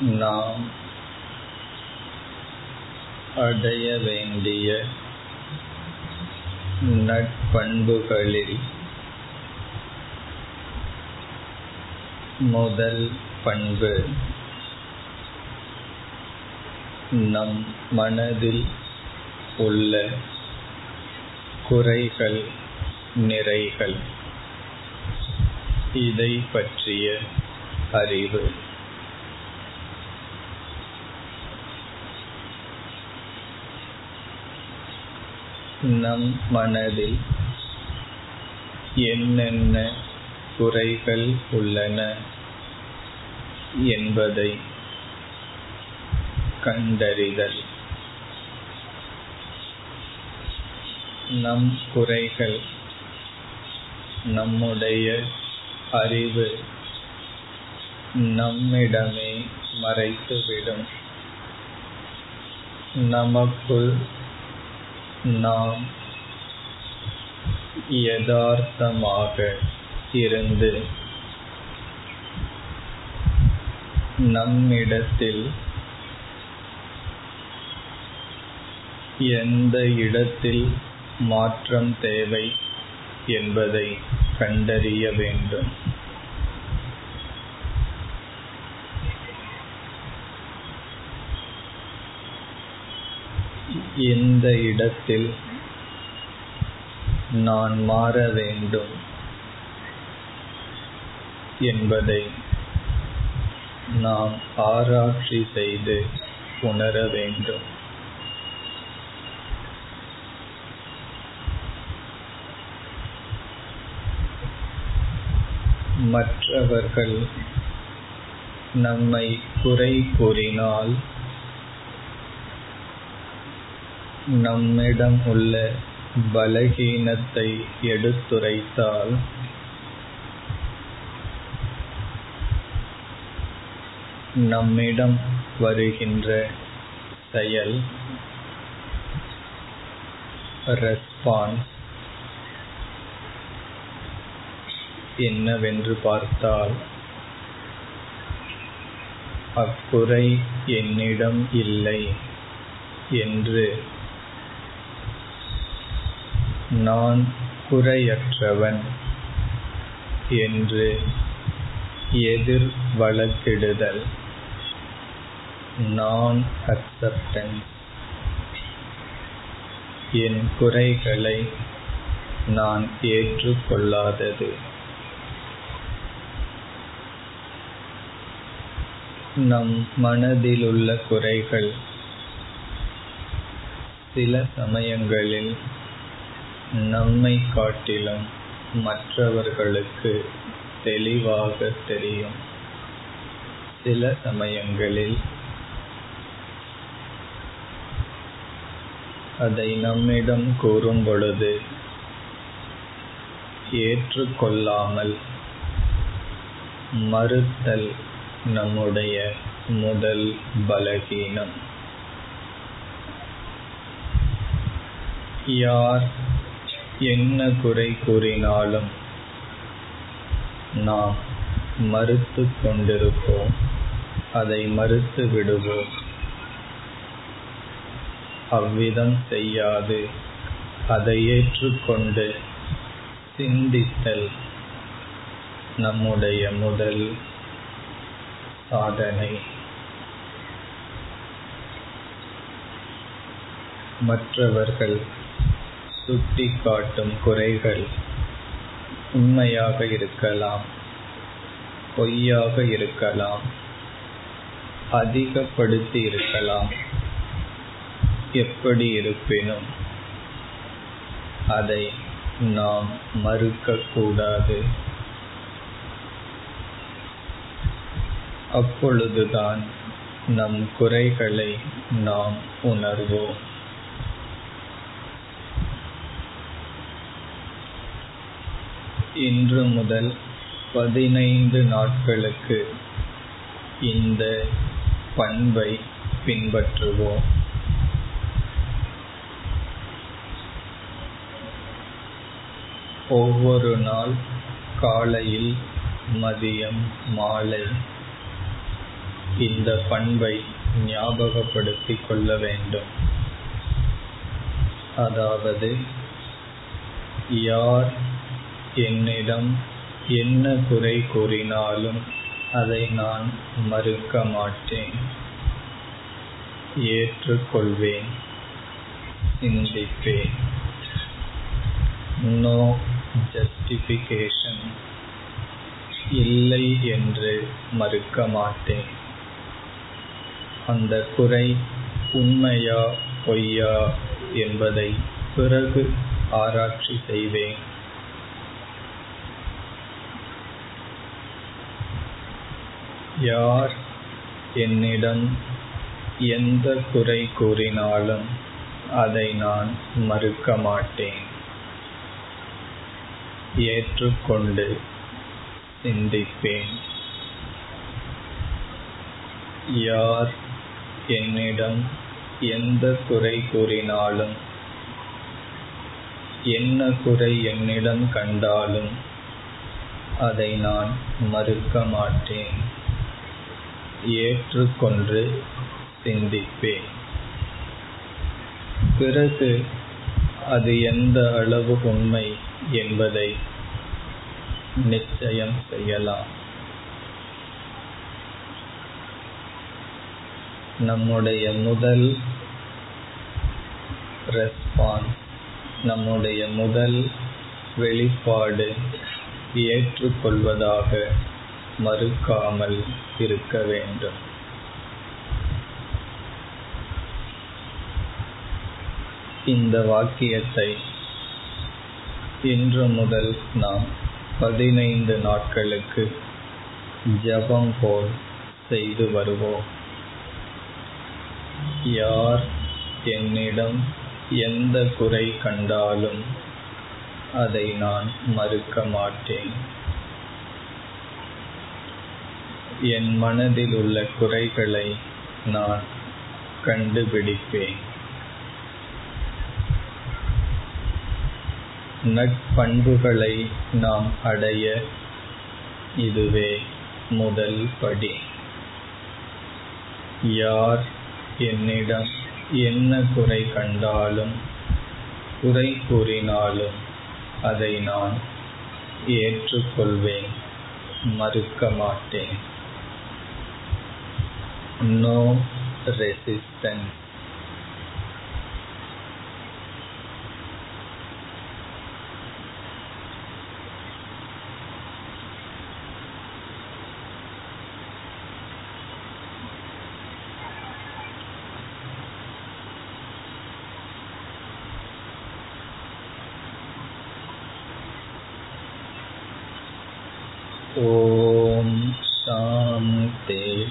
நாம் அடைய வேண்டிய நட்பண்புகளில் முதல் பண்பு நம் மனதில் உள்ள குறைகள் நிறைகள். இதை பற்றிய அறிவு. நம் மனதில் என்னென்ன குறைகள் உள்ளன என்பதை கண்டறிதல். நம் குறைகள் நம்முடைய அறிவு நம்மிடமே மறைத்துவிடும். நமக்குள் நாம் யதார்த்தமாக இருந்து நம்மிடத்தில் எந்த இடத்தில் மாற்றம் தேவை என்பதை கண்டறிய வேண்டும். எந்த இடத்தில் நான் மாற வேண்டும் என்பதை நாம் ஆராய்ச்சி செய்து உணர வேண்டும். மற்றவர்கள் நம்மை குறை கூறினால் நம்மிடம் உள்ள பலகீனத்தை எடுத்துரைத்தால் நம்மிடம் வருகின்ற செயல் ரெஸ்பான்ஸ் என்னவென்று பார்த்தால் அக்குறை என்னிடம் இல்லை என்று நான் குறையற்றவன் என்று எதிர் வழக்கிடுதல். நான் அக்செப்டன்ஸ் என் குறைகளை நான் ஏற்றுக்கொள்ளாதது. நம் மனதிலுள்ள குறைகள் சில சமயங்களில் நம்மை காட்டிலும் மற்றவர்களுக்கு தெளிவாக தெரியும். சில சமயங்களில் அதை நம்மிடம் கூறும் பொழுது ஏற்றுக்கொள்ளாமல் மறுத்தல் நம்முடைய முதல் பலகீனம். யார் என்ன குறை கூறினாலும் நாம் மறுத்து கொண்டிருப்போம். அதை மறுத்து விடுவோம். அவ்விதம் செய்யாது. அதை ஏற்றுக்கொண்டு சிந்தித்தல் நம்முடைய முதல் சாதனை. மற்றவர்கள் சுட்டிக்காட்டும் குறைகள் உண்மையாக இருக்கலாம் பொய்யாக இருக்கலாம் அதிகப்படுத்தி இருக்கலாம். எப்படி இருப்பினும் அதை நாம் மறுக்கக்கூடாது. அப்பொழுதுதான் நம் குறைகளை நாம் உணர்வோம். இன்று முதல் பதினைந்து நாட்களுக்கு இந்த பண்பை பின்பற்றுவோம். ஒவ்வொரு நாள் காலையில் மதியம் மாலை இந்த பண்பை ஞாபகப்படுத்திக் கொள்ள வேண்டும். அதாவது யார் என்னிடம் என்ன குறை கூறினாலும் அதை நான் மறுக்க மாட்டேன். ஏற்றுக்கொள்வேன். சிந்திப்பேன். நோ ஜஸ்டிஃபிகேஷன் இல்லை என்று மறுக்க மாட்டேன். அந்த குறை உண்மையா பொய்யா என்பதை பிறகு ஆராய்ச்சி செய்வேன். யார் என்னிடம் எந்த குறை கூறினாலும் அதை நான் மறுக்க மாட்டேன். ஏற்றுக்கொண்டு சிந்திப்பேன். யார் என்னிடம் எந்த குறை கூறினாலும் என்ன குறை என்னிடம் கண்டாலும் அதை நான் மறுக்க மாட்டேன். ஏற்றுக்கொண்டு சிந்திப்பேன். பிறகு அது எந்த அளவு உண்மை என்பதை நிச்சயம் செய்யலாம். நம்முடைய முதல் ரெஸ்பான்ஸ் நம்முடைய முதல் வெளிப்பாடு ஏற்றுக்கொள்வதாக மறுக்காமல் இருக்க வேண்டும். இந்த வாக்கியத்தை இன்று முதல் நாம் பதினைந்து நாட்களுக்கு ஜபம் போல் செய்து வருவோம். யார் என்னிடம் எந்த குறை கண்டாலும் அதை நான் மறுக்க மாட்டேன். என் மனதில் உள்ள குறைகளை நான் கண்டுபிடிப்பேன். நட்பண்புகளை நாம் அடைய இதுவே முதல் படி. யார் என்னிடம் என்ன குறை கண்டாலும் குறை கூறினாலும் அதை நான் ஏற்றுக்கொள்வேன் மறுக்க மாட்டேன். no resistance. ॐ शान्ते